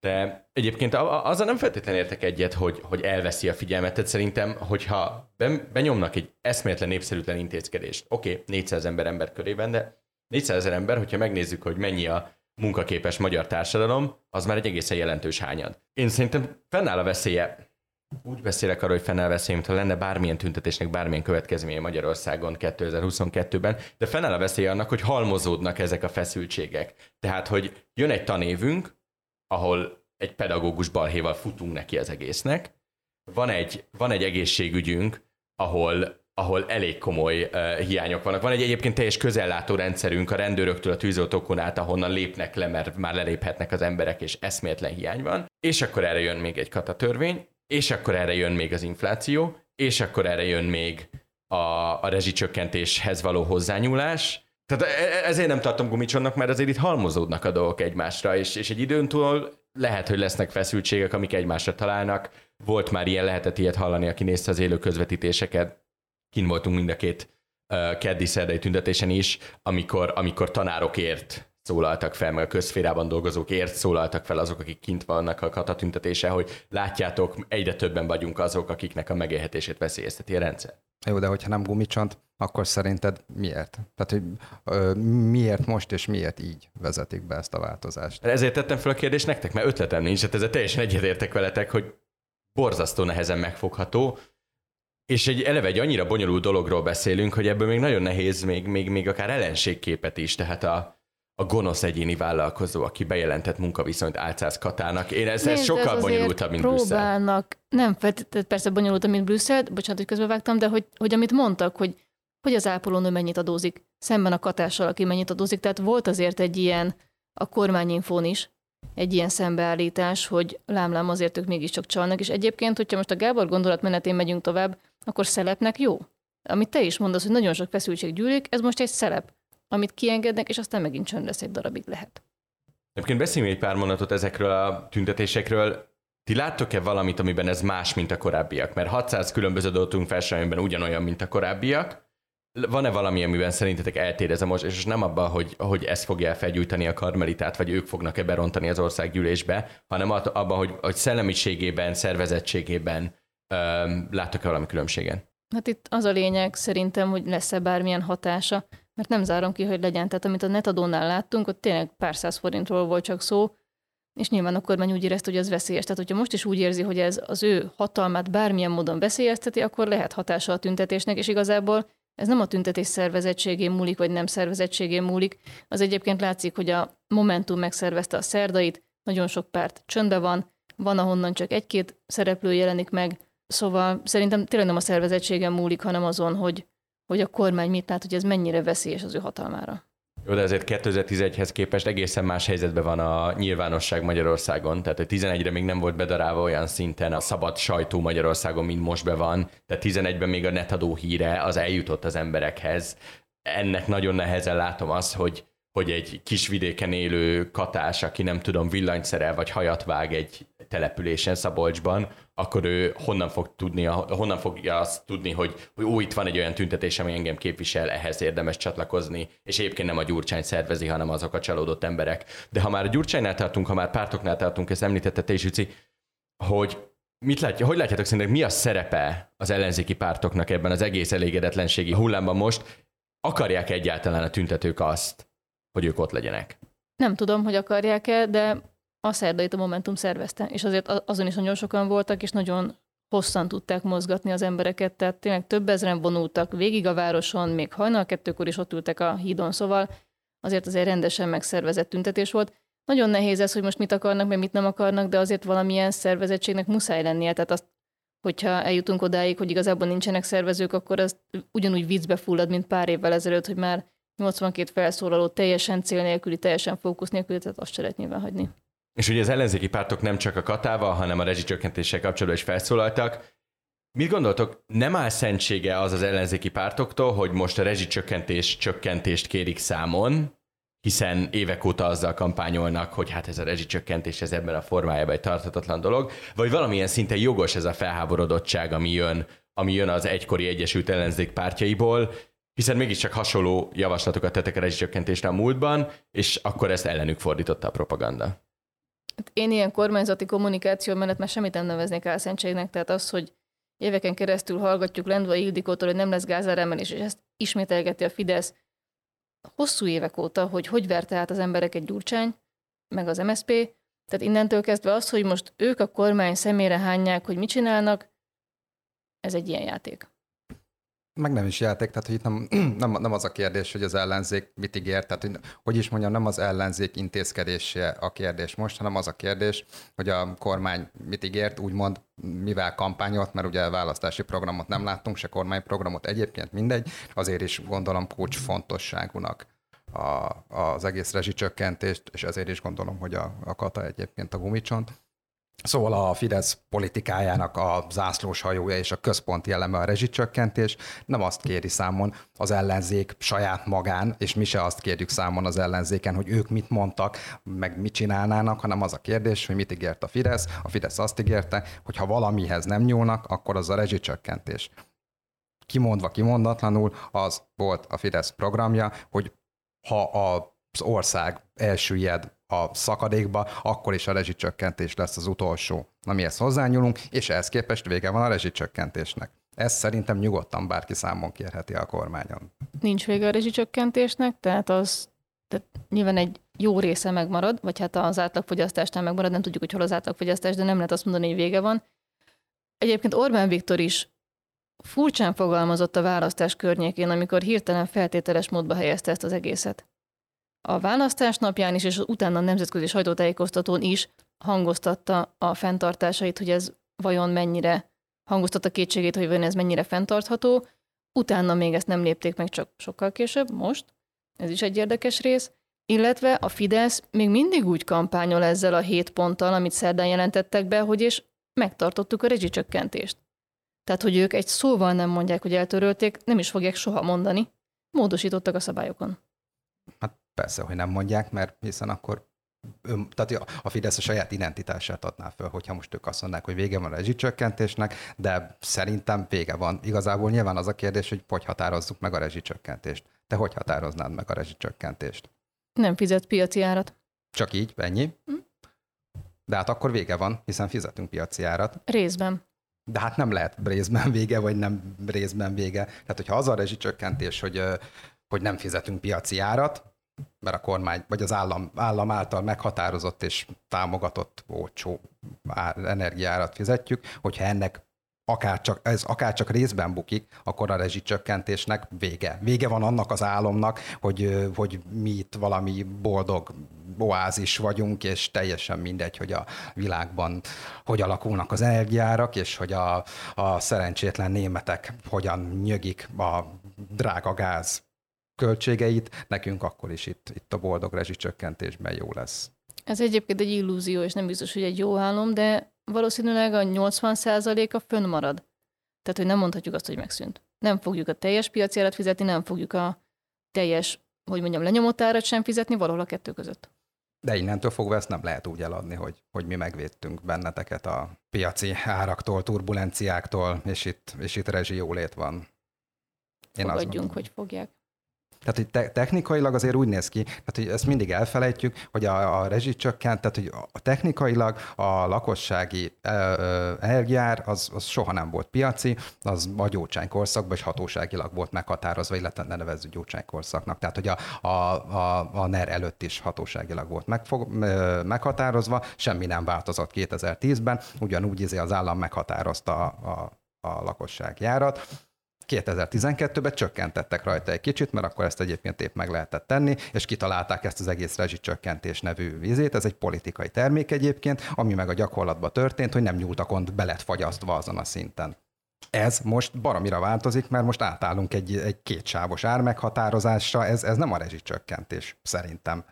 De egyébként azzal nem feltétlenül értek egyet, hogy, hogy elveszi a figyelmet. Tehát szerintem, hogyha benyomnak egy eszméletlen népszerűtlen intézkedést, oké, okay, 400 ember ember körében, de 400 ezer ember, hogyha megnézzük, hogy mennyi a munkaképes magyar társadalom, az már egy egészen jelentős hányad. Én szerintem fennáll a veszélye, úgy beszélek arról, hogy fennáll veszély, mintha lenne bármilyen tüntetésnek bármilyen következménye Magyarországon 2022-ben, de fennáll a veszélye annak, hogy halmozódnak ezek a feszültségek. Tehát, hogy jön egy tanévünk, ahol egy pedagógus balhéval futunk neki az egésznek. Van egy, van egy egészségügyünk, ahol, ahol elég komoly uh, hiányok vannak. Van egy egyébként teljes közellátó rendszerünk a rendőröktől a tűzoltókon át, ahonnan lépnek le, mert már leléphetnek az emberek, és eszméletlen hiány van. És akkor erre jön még egy katatörvény, és akkor erre jön még az infláció, és akkor erre jön még a, a rezsicsökkentéshez való hozzányúlás, tehát e, e, ezért nem tartom gumicsonnak, mert azért itt halmozódnak a dolgok egymásra, és, és egy időn túl lehet, hogy lesznek feszültségek, amik egymásra találnak. Volt már ilyen, lehetett ilyet hallani, aki nézte az élő közvetítéseket. Kin voltunk mind a két uh, keddi szerdai tüntetésen is, amikor, amikor tanárokért szólaltak fel, meg a közférában dolgozókért szólaltak fel azok, akik kint vannak a katatüntetése, hogy látjátok, egyre többen vagyunk azok, akiknek a megélhetését veszélyezteti a rendszer. Jó, de hogyha nem gumicsont, akkor szerinted miért? Tehát, hogy ö, miért most és miért így vezetik be ezt a változást? Ezért tettem fel a kérdést nektek, mert ötletem nincs, hát ezzel teljesen egyetértek veletek, hogy borzasztó nehezen megfogható, és egy eleve egy annyira bonyolult dologról beszélünk, hogy ebből még nagyon nehéz még, még, még akár ellenségképet is, tehát a, a gonosz egyéni vállalkozó, aki bejelentett munkaviszonyt álcáz Katának. Én ez, ez sokkal ez bonyolultabb, mint próbálnak, Brüsszel. Nem persze bonyolultabb, mint Brüsszel, bocsánat, hogy közbevágtam, de hogy, hogy amit mondtak, hogy, hogy az ápolónő mennyit adózik, szemben a katással, aki mennyit adózik. Tehát volt azért egy ilyen a kormányinfón is, egy ilyen szembeállítás, hogy lámlám azért ők mégiscsak csalnak, és egyébként, hogyha most a Gábor gondolatmenetén megyünk tovább, akkor szelepnek jó. Amit te is mondasz, hogy nagyon sok feszültség gyűlik, ez most egy szelep, amit kiengednek, és aztán megint csönd lesz egy darabig lehet. Egyébként beszéljünk egy pár mondatot ezekről a tüntetésekről. Ti láttok-e valamit, amiben ez más, mint a korábbiak? Mert 600 különböző dolgunk felsemmiben ugyanolyan, mint a korábbiak. Van-e valami, amiben szerintetek eltér ez a most, és nem abban, hogy, hogy ez fogja felgyújtani a karmelitát, vagy ők fognak-e berontani az országgyűlésbe, hanem abban, hogy, hogy szellemiségében, szervezettségében öm, láttok-e valami különbségen? Hát itt az a lényeg szerintem, hogy lesz-e bármilyen hatása, mert nem zárom ki, hogy legyen. Tehát amit a netadónál láttunk, ott tényleg pár száz forintról volt csak szó, és nyilván a kormány úgy érezte, hogy az veszélyes. Tehát, hogyha most is úgy érzi, hogy ez az ő hatalmát bármilyen módon veszélyezteti, akkor lehet hatása a tüntetésnek, és igazából ez nem a tüntetés szervezettségén múlik, vagy nem szervezettségén múlik. Az egyébként látszik, hogy a Momentum megszervezte a szerdait, nagyon sok párt csöndbe van, van, ahonnan csak egy-két szereplő jelenik meg, szóval szerintem tényleg nem a szervezettségen múlik, hanem azon, hogy, hogy a kormány mit lát, hogy ez mennyire veszélyes az ő hatalmára. Jó, de azért 2011-hez képest egészen más helyzetben van a nyilvánosság Magyarországon. Tehát 11-re még nem volt bedarálva olyan szinten a szabad sajtó Magyarországon, mint most be van. Tehát 11-ben még a netadó híre az eljutott az emberekhez. Ennek nagyon nehezen látom azt, hogy hogy egy kis vidéken élő katás, aki nem tudom, villanyszerel vagy hajat vág egy településen Szabolcsban, akkor ő honnan fog tudni, honnan fogja azt tudni, hogy, hogy ó, itt van egy olyan tüntetés, ami engem képvisel, ehhez érdemes csatlakozni, és egyébként nem a Gyurcsány szervezi, hanem azok a csalódott emberek. De ha már a Gyurcsánynál tartunk, ha már pártoknál tartunk, ezt említette te is, Üci, hogy Mit látja, hogy látjátok szerintek, mi a szerepe az ellenzéki pártoknak ebben az egész elégedetlenségi hullámban most? Akarják egyáltalán a tüntetők azt, hogy ők ott legyenek? Nem tudom, hogy akarják-e, de a szerdait a Momentum szervezte, és azért azon is nagyon sokan voltak, és nagyon hosszan tudták mozgatni az embereket, tehát tényleg több ezeren vonultak végig a városon, még hajnal kettőkor is ott ültek a hídon, szóval azért azért rendesen megszervezett tüntetés volt. Nagyon nehéz ez, hogy most mit akarnak, meg mit nem akarnak, de azért valamilyen szervezettségnek muszáj lennie, tehát azt hogyha eljutunk odáig, hogy igazából nincsenek szervezők, akkor az ugyanúgy viccbe fullad, mint pár évvel ezelőtt, hogy már 82 felszólaló teljesen cél nélküli, teljesen fókusz nélküli, tehát azt se lehet nyilván hagyni. És ugye az ellenzéki pártok nem csak a katával, hanem a rezsicsökkentéssel kapcsolatban is felszólaltak. Mit gondoltok, nem áll szentsége az az ellenzéki pártoktól, hogy most a rezsicsökkentés csökkentést kérik számon, hiszen évek óta azzal kampányolnak, hogy hát ez a rezsicsökkentés ez ebben a formájában egy tartatatlan dolog, vagy valamilyen szinten jogos ez a felháborodottság, ami jön, ami jön az egykori Egyesült Ellenzék pártjaiból, hiszen mégiscsak hasonló javaslatokat tettek a rezsicsökkentésre a múltban, és akkor ezt ellenük fordította a propaganda. Hát én ilyen kormányzati kommunikáció mellett már semmit nem neveznék álszentségnek, tehát az, hogy éveken keresztül hallgatjuk Lendva Ildikótól, hogy nem lesz gázáremelés, és ezt ismételgeti a Fidesz hosszú évek óta, hogy hogy verte át az emberek egy gyurcsány, meg az MSP, tehát innentől kezdve az, hogy most ők a kormány szemére hányják, hogy mit csinálnak, ez egy ilyen játék meg nem is játék, tehát hogy itt nem, *clears throat* nem, nem az a kérdés, hogy az ellenzék mit ígér, tehát hogy, hogy is mondjam, nem az ellenzék intézkedése a kérdés most, hanem az a kérdés, hogy a kormány mit ígért, úgymond mivel kampányolt, mert ugye választási programot nem láttunk, se kormányprogramot egyébként mindegy, azért is gondolom kulcs fontosságúnak a, az egész rezsicsökkentést, és ezért is gondolom, hogy a, a kata egyébként a gumicsont. Szóval a Fidesz politikájának a zászlós hajója és a központi eleme a rezsicsökkentés. Nem azt kéri számon az ellenzék saját magán, és mi se azt kérjük számon az ellenzéken, hogy ők mit mondtak, meg mit csinálnának, hanem az a kérdés, hogy mit ígért a Fidesz. A Fidesz azt ígérte, hogy ha valamihez nem nyúlnak, akkor az a rezsicsökkentés. Kimondva, kimondatlanul az volt a Fidesz programja, hogy ha az ország elsüllyed a szakadékba, akkor is a rezsicsökkentés lesz az utolsó, amihez hozzányúlunk, és ehhez képest vége van a rezsicsökkentésnek. Ez szerintem nyugodtan bárki számon kérheti a kormányon. Nincs vége a rezsicsökkentésnek, tehát az tehát nyilván egy jó része megmarad, vagy hát az átlagfogyasztásnál megmarad, nem tudjuk, hogy hol az átlagfogyasztás, de nem lehet azt mondani, hogy vége van. Egyébként Orbán Viktor is furcsán fogalmazott a választás környékén, amikor hirtelen feltételes módba helyezte ezt az egészet a választás napján is, és utána a nemzetközi sajtótájékoztatón is hangoztatta a fenntartásait, hogy ez vajon mennyire, hangoztatta kétségét, hogy vajon ez mennyire fenntartható. Utána még ezt nem lépték meg, csak sokkal később, most. Ez is egy érdekes rész. Illetve a Fidesz még mindig úgy kampányol ezzel a hét ponttal, amit szerdán jelentettek be, hogy és megtartottuk a rezsicsökkentést. Tehát, hogy ők egy szóval nem mondják, hogy eltörölték, nem is fogják soha mondani. Módosítottak a szabályokon. Hát persze, hogy nem mondják, mert hiszen akkor ön, tehát a Fidesz a saját identitását adná föl, hogyha most ők azt mondják, hogy vége van a rezsicsökkentésnek, de szerintem vége van. Igazából nyilván az a kérdés, hogy hogy határozzuk meg a rezsicsökkentést. Te hogy határoznád meg a rezsicsökkentést? Nem fizet piaci árat. Csak így, ennyi? Hm? De hát akkor vége van, hiszen fizetünk piaci árat. Részben. De hát nem lehet részben vége, vagy nem részben vége. Tehát, hogyha az a rezsicsökkentés, hogy, hogy nem fizetünk piaci árat, mert a kormány, vagy az állam, állam által meghatározott és támogatott olcsó energiárat fizetjük, hogyha ennek akár csak, ez akár csak részben bukik, akkor a rezsicsökkentésnek vége. Vége van annak az álomnak, hogy, hogy mi itt valami boldog oázis vagyunk, és teljesen mindegy, hogy a világban hogy alakulnak az energiárak, és hogy a, a szerencsétlen németek hogyan nyögik a drága gáz költségeit, nekünk akkor is itt, itt a boldog rezsicsökkentésben jó lesz. Ez egyébként egy illúzió, és nem biztos, hogy egy jó álom, de valószínűleg a 80%-a fönnmarad. Tehát, hogy nem mondhatjuk azt, hogy megszűnt. Nem fogjuk a teljes piaci árat fizetni, nem fogjuk a teljes, hogy mondjam, lenyomott árat sem fizetni, valahol a kettő között. De innentől fogva ezt nem lehet úgy eladni, hogy, hogy mi megvédtünk benneteket a piaci áraktól, turbulenciáktól, és itt, és itt rezsi jólét van. Én Fogadjunk, hogy fogják. Tehát, hogy te- technikailag azért úgy néz ki, tehát, hogy ezt mindig elfelejtjük, hogy a, a rezsicsökkent, tehát, hogy a technikailag a lakossági energiár az, az soha nem volt piaci, az a gyógycsány korszakban és hatóságilag volt meghatározva, illetve ne nevezzük gyógycsány korszaknak. Tehát, hogy a, a, a, a NER előtt is hatóságilag volt megfog, meghatározva, semmi nem változott 2010-ben, ugyanúgy izé az állam meghatározta a, a, a lakossági járat 2012-ben csökkentettek rajta egy kicsit, mert akkor ezt egyébként épp meg lehetett tenni, és kitalálták ezt az egész rezsicsökkentés nevű vizét. Ez egy politikai termék egyébként, ami meg a gyakorlatban történt, hogy nem nyúltakon be lett fagyasztva azon a szinten. Ez most baromira változik, mert most átállunk egy, egy kétsávos ármeghatározásra, ez, ez nem a rezsicsökkentés szerintem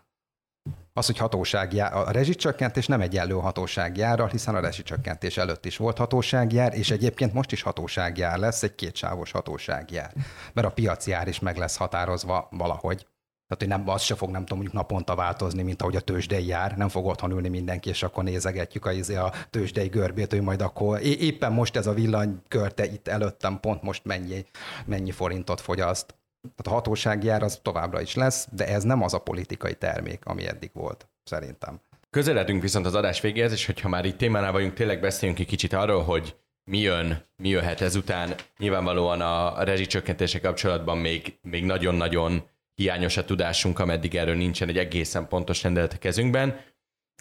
az, hogy hatóságjár, a rezsicsökkentés nem egyenlő hatóságjárral, hiszen a rezsicsökkentés előtt is volt hatóságjár, és egyébként most is hatóságjár lesz, egy kétsávos hatóságjár. Mert a piaci ár is meg lesz határozva valahogy. Tehát, hogy nem, az se fog, nem tudom, mondjuk naponta változni, mint ahogy a tőzsdei jár. Nem fog otthon ülni mindenki, és akkor nézegetjük a, izé a tőzsdei görbét, hogy majd akkor éppen most ez a villanykörte itt előttem pont most mennyi, mennyi forintot fogyaszt. Tehát a hatósági ár az továbbra is lesz, de ez nem az a politikai termék, ami eddig volt, szerintem. Közeledünk viszont az adás végéhez, és hogyha már itt témánál vagyunk, tényleg beszéljünk egy kicsit arról, hogy mi jön, mi jöhet ezután. Nyilvánvalóan a rezsicsökkentése kapcsolatban még, még nagyon-nagyon hiányos a tudásunk, ameddig erről nincsen egy egészen pontos rendelet a kezünkben.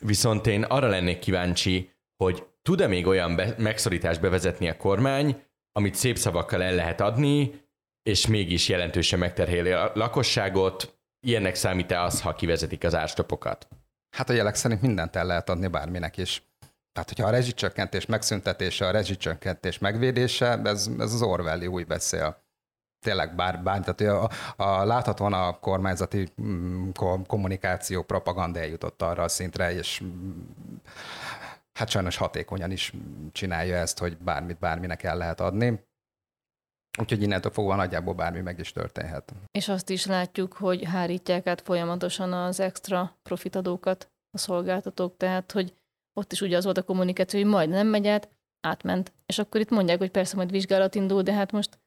Viszont én arra lennék kíváncsi, hogy tud-e még olyan be- megszorítást bevezetni a kormány, amit szép szavakkal el lehet adni, és mégis jelentősen megterheli a lakosságot. Ilyennek számít-e az, ha kivezetik az árstopokat? Hát a jelek szerint mindent el lehet adni bárminek is. Tehát, hogyha a rezsicsökkentés megszüntetése, a rezsicsökkentés megvédése, ez, ez az Orwelli új beszél. Tényleg bár, bár tehát a, a, láthatóan a kormányzati mm, kommunikáció, propaganda eljutott arra a szintre, és mm, hát sajnos hatékonyan is csinálja ezt, hogy bármit bárminek el lehet adni. Úgyhogy innentől fogva nagyjából bármi meg is történhet. És azt is látjuk, hogy hárítják át folyamatosan az extra profitadókat a szolgáltatók, tehát hogy ott is ugye az volt a kommunikáció, hogy majd nem megy át, átment. És akkor itt mondják, hogy persze majd vizsgálat indul, de hát most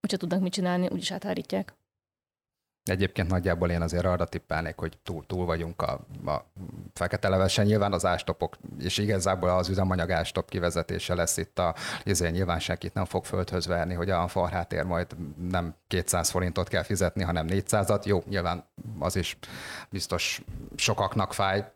úgyse tudnak mit csinálni, úgyis áthárítják. Egyébként nagyjából én azért arra tippelnék, hogy túl, túl vagyunk a, a fekete levesen. Nyilván az ástopok, és igazából az üzemanyag ástop kivezetése lesz itt a, ezért nyilván senkit nem fog földhöz verni, hogy a farhátért majd nem 200 forintot kell fizetni, hanem 400-at. Jó, nyilván az is biztos sokaknak fáj,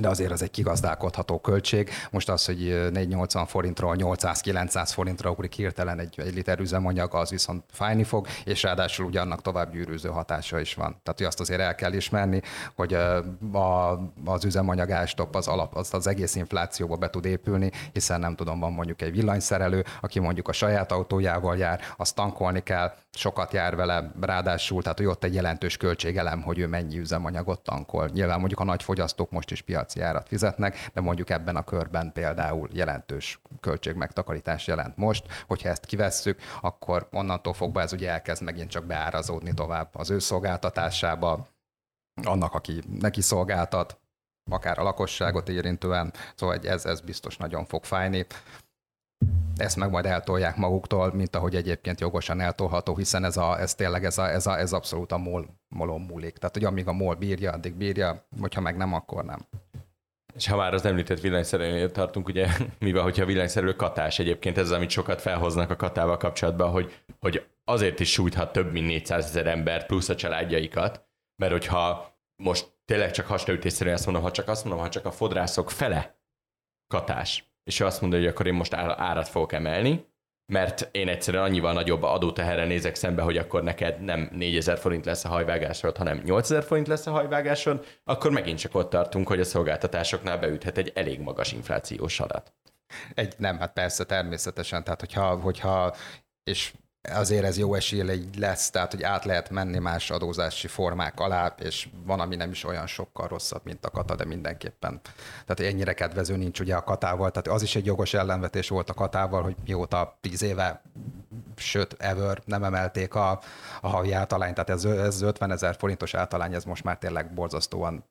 de azért az egy kigazdálkodható költség. Most az, hogy 480 forintról 800-900 forintra ugrik hirtelen egy, egy liter üzemanyag, az viszont fájni fog, és ráadásul ugye annak tovább gyűrűző hatása is van. Tehát hogy azt azért el kell ismerni, hogy a, az üzemanyag ástop az, alap, az, az egész inflációba be tud épülni, hiszen nem tudom, van mondjuk egy villanyszerelő, aki mondjuk a saját autójával jár, azt tankolni kell, sokat jár vele, ráadásul, tehát hogy ott egy jelentős költségelem, hogy ő mennyi üzemanyagot tankol. Nyilván mondjuk a nagy fogyasztók most is piaci fizetnek, de mondjuk ebben a körben például jelentős költségmegtakarítás jelent most. Hogyha ezt kivesszük, akkor onnantól fogva ez ugye elkezd megint csak beárazódni tovább az ő szolgáltatásába, annak, aki neki szolgáltat, akár a lakosságot érintően, szóval ez, ez biztos nagyon fog fájni ezt meg majd eltolják maguktól, mint ahogy egyébként jogosan eltolható, hiszen ez, a, ez tényleg ez, a, ez, a, ez abszolút a MOL, molon múlik. Tehát, hogy amíg a MOL bírja, addig bírja, hogyha meg nem, akkor nem. És ha már az említett villanyszerelőnél tartunk, ugye, *laughs* mivel hogyha a villanyszerelő katás egyébként ez, amit sokat felhoznak a katával kapcsolatban, hogy, hogy azért is sújthat több mint 400 ezer embert plusz a családjaikat, mert hogyha most tényleg csak hasraütésszerűen azt mondom, ha csak azt mondom, ha csak a fodrászok fele katás, és ő azt mondja, hogy akkor én most árat fogok emelni, mert én egyszerűen annyival nagyobb adóteherre nézek szembe, hogy akkor neked nem 4000 forint lesz a hajvágásod, hanem 8000 forint lesz a hajvágásod, akkor megint csak ott tartunk, hogy a szolgáltatásoknál beüthet egy elég magas inflációs adat. Egy, nem, hát persze, természetesen. Tehát, hogyha, hogyha és azért ez jó esély lesz, tehát hogy át lehet menni más adózási formák alá, és van, ami nem is olyan sokkal rosszabb, mint a kata, de mindenképpen. Tehát ennyire kedvező nincs ugye a katával, tehát az is egy jogos ellenvetés volt a katával, hogy mióta tíz éve sőt, ever nem emelték a, a havi általányt, tehát ez, ez 50 ezer forintos általány, ez most már tényleg borzasztóan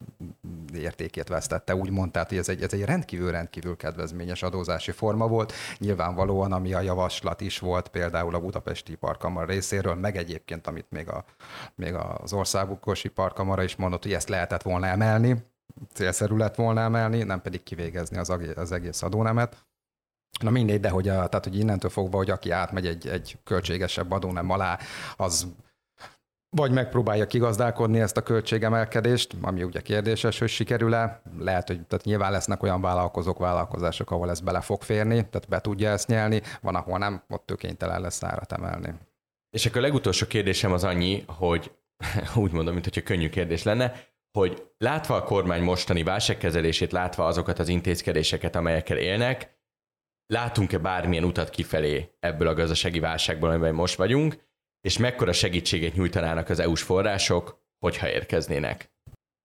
értékét vesztette, úgymond, tehát ez egy, ez egy rendkívül-rendkívül kedvezményes adózási forma volt. Nyilvánvalóan, ami a javaslat is volt, például a Budapesti Iparkamara részéről, meg egyébként, amit még, a, még az országos iparkamara is mondott, hogy ezt lehetett volna emelni, célszerű lett volna emelni, nem pedig kivégezni az, az egész adónemet. Na mindegy, de hogy, a, tehát, hogy innentől fogva, hogy aki átmegy egy, egy költségesebb adónem alá, az vagy megpróbálja kigazdálkodni ezt a költségemelkedést, ami ugye kérdéses, hogy sikerül-e. Lehet, hogy tehát nyilván lesznek olyan vállalkozók, vállalkozások, ahol ez bele fog férni, tehát be tudja ezt nyelni, van, ahol nem, ott ő kénytelen lesz árat emelni. És akkor a legutolsó kérdésem az annyi, hogy *laughs* úgy mondom, mint hogyha könnyű kérdés lenne, hogy látva a kormány mostani válságkezelését, látva azokat az intézkedéseket, amelyekkel élnek, látunk-e bármilyen utat kifelé ebből a gazdasági válságból, amiben most vagyunk, és mekkora segítséget nyújtanának az EU-s források, hogyha érkeznének?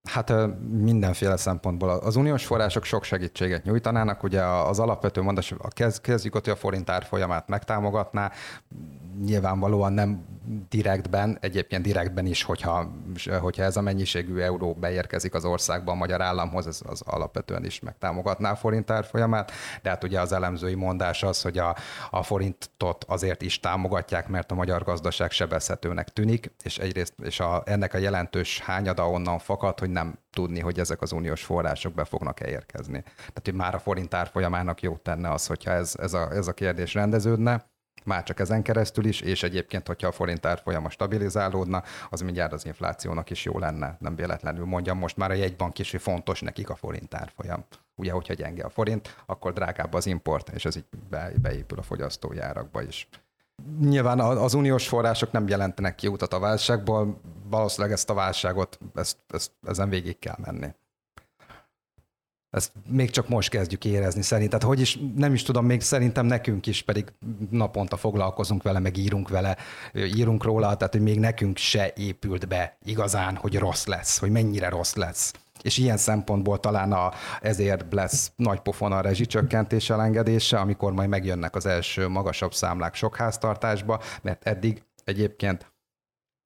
Hát mindenféle szempontból. Az uniós források sok segítséget nyújtanának, ugye az alapvető mondás, a kez, kezdjük ott, hogy a forint árfolyamát megtámogatná, nyilvánvalóan nem direktben, egyébként direktben is, hogyha, hogyha ez a mennyiségű euró beérkezik az országba a magyar államhoz, ez az alapvetően is megtámogatná a forint árfolyamát, de hát ugye az elemzői mondás az, hogy a, a forintot azért is támogatják, mert a magyar gazdaság sebezhetőnek tűnik, és egyrészt és a, ennek a jelentős hányada onnan fakad, hogy nem tudni, hogy ezek az uniós források be fognak-e érkezni. Tehát, hogy már a forint árfolyamának jót tenne az, hogyha ez, ez, a, ez a kérdés rendeződne már csak ezen keresztül is, és egyébként, hogyha a forint árfolyama stabilizálódna, az mindjárt az inflációnak is jó lenne. Nem véletlenül mondjam, most már a jegybank is, fontos nekik a forint árfolyam. Ugye, hogyha gyenge a forint, akkor drágább az import, és ez így be, beépül a fogyasztói árakba is. Nyilván az uniós források nem jelentenek ki utat a válságból, valószínűleg ezt a válságot, ezt, ezt, ezen végig kell menni ezt még csak most kezdjük érezni szerint. Tehát hogy is, nem is tudom, még szerintem nekünk is, pedig naponta foglalkozunk vele, meg írunk vele, írunk róla, tehát hogy még nekünk se épült be igazán, hogy rossz lesz, hogy mennyire rossz lesz. És ilyen szempontból talán a, ezért lesz nagy pofon a rezsicsökkentés elengedése, amikor majd megjönnek az első magasabb számlák sok háztartásba, mert eddig egyébként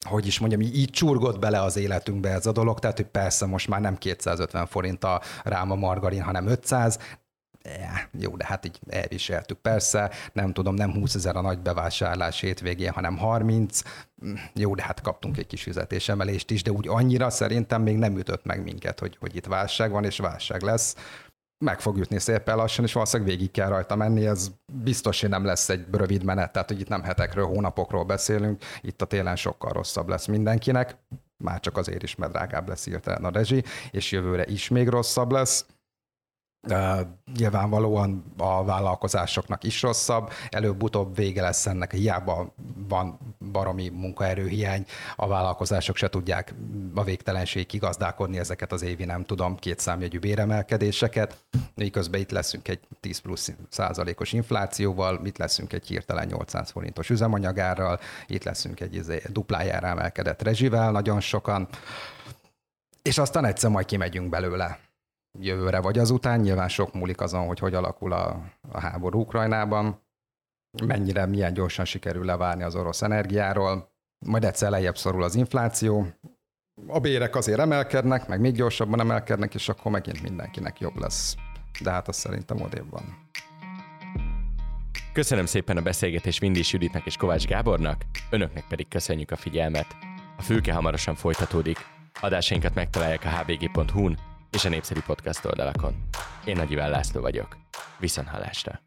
hogy is mondjam, így csurgott bele az életünkbe ez a dolog, tehát hogy persze most már nem 250 forint a ráma margarin, hanem 500, Ja, jó, de hát így elviseltük. Persze, nem tudom, nem 20 ezer a nagy bevásárlás hétvégén, hanem 30. Jó, de hát kaptunk egy kis fizetésemelést is, de úgy annyira szerintem még nem ütött meg minket, hogy, hogy itt válság van, és válság lesz meg fog jutni szépen lassan, és valószínűleg végig kell rajta menni, ez biztos, hogy nem lesz egy rövid menet, tehát hogy itt nem hetekről, hónapokról beszélünk, itt a télen sokkal rosszabb lesz mindenkinek, már csak azért is, mert drágább lesz hirtelen a rezsi, és jövőre is még rosszabb lesz, nyilvánvalóan a vállalkozásoknak is rosszabb, előbb-utóbb vége lesz ennek, hiába van baromi munkaerőhiány, a vállalkozások se tudják a végtelenség kigazdálkodni ezeket az évi, nem tudom, két számjegyű béremelkedéseket, miközben itt leszünk egy 10 plusz százalékos inflációval, itt leszünk egy hirtelen 800 forintos üzemanyagárral, itt leszünk egy izé, duplájára emelkedett rezsivel nagyon sokan, és aztán egyszer majd kimegyünk belőle jövőre vagy azután. Nyilván sok múlik azon, hogy hogy alakul a, a háború Ukrajnában, mennyire, milyen gyorsan sikerül levárni az orosz energiáról, majd egyszer lejjebb szorul az infláció, a bérek azért emelkednek, meg még gyorsabban emelkednek, és akkor megint mindenkinek jobb lesz. De hát az szerintem odébb van. Köszönöm szépen a beszélgetés Vindis Juditnak és Kovács Gábornak, önöknek pedig köszönjük a figyelmet. A fülke hamarosan folytatódik. Adásainkat megtalálják a hvg.hu-n és a népszerű podcast oldalakon. Én Nagy Iván László vagyok. Viszont hallásra!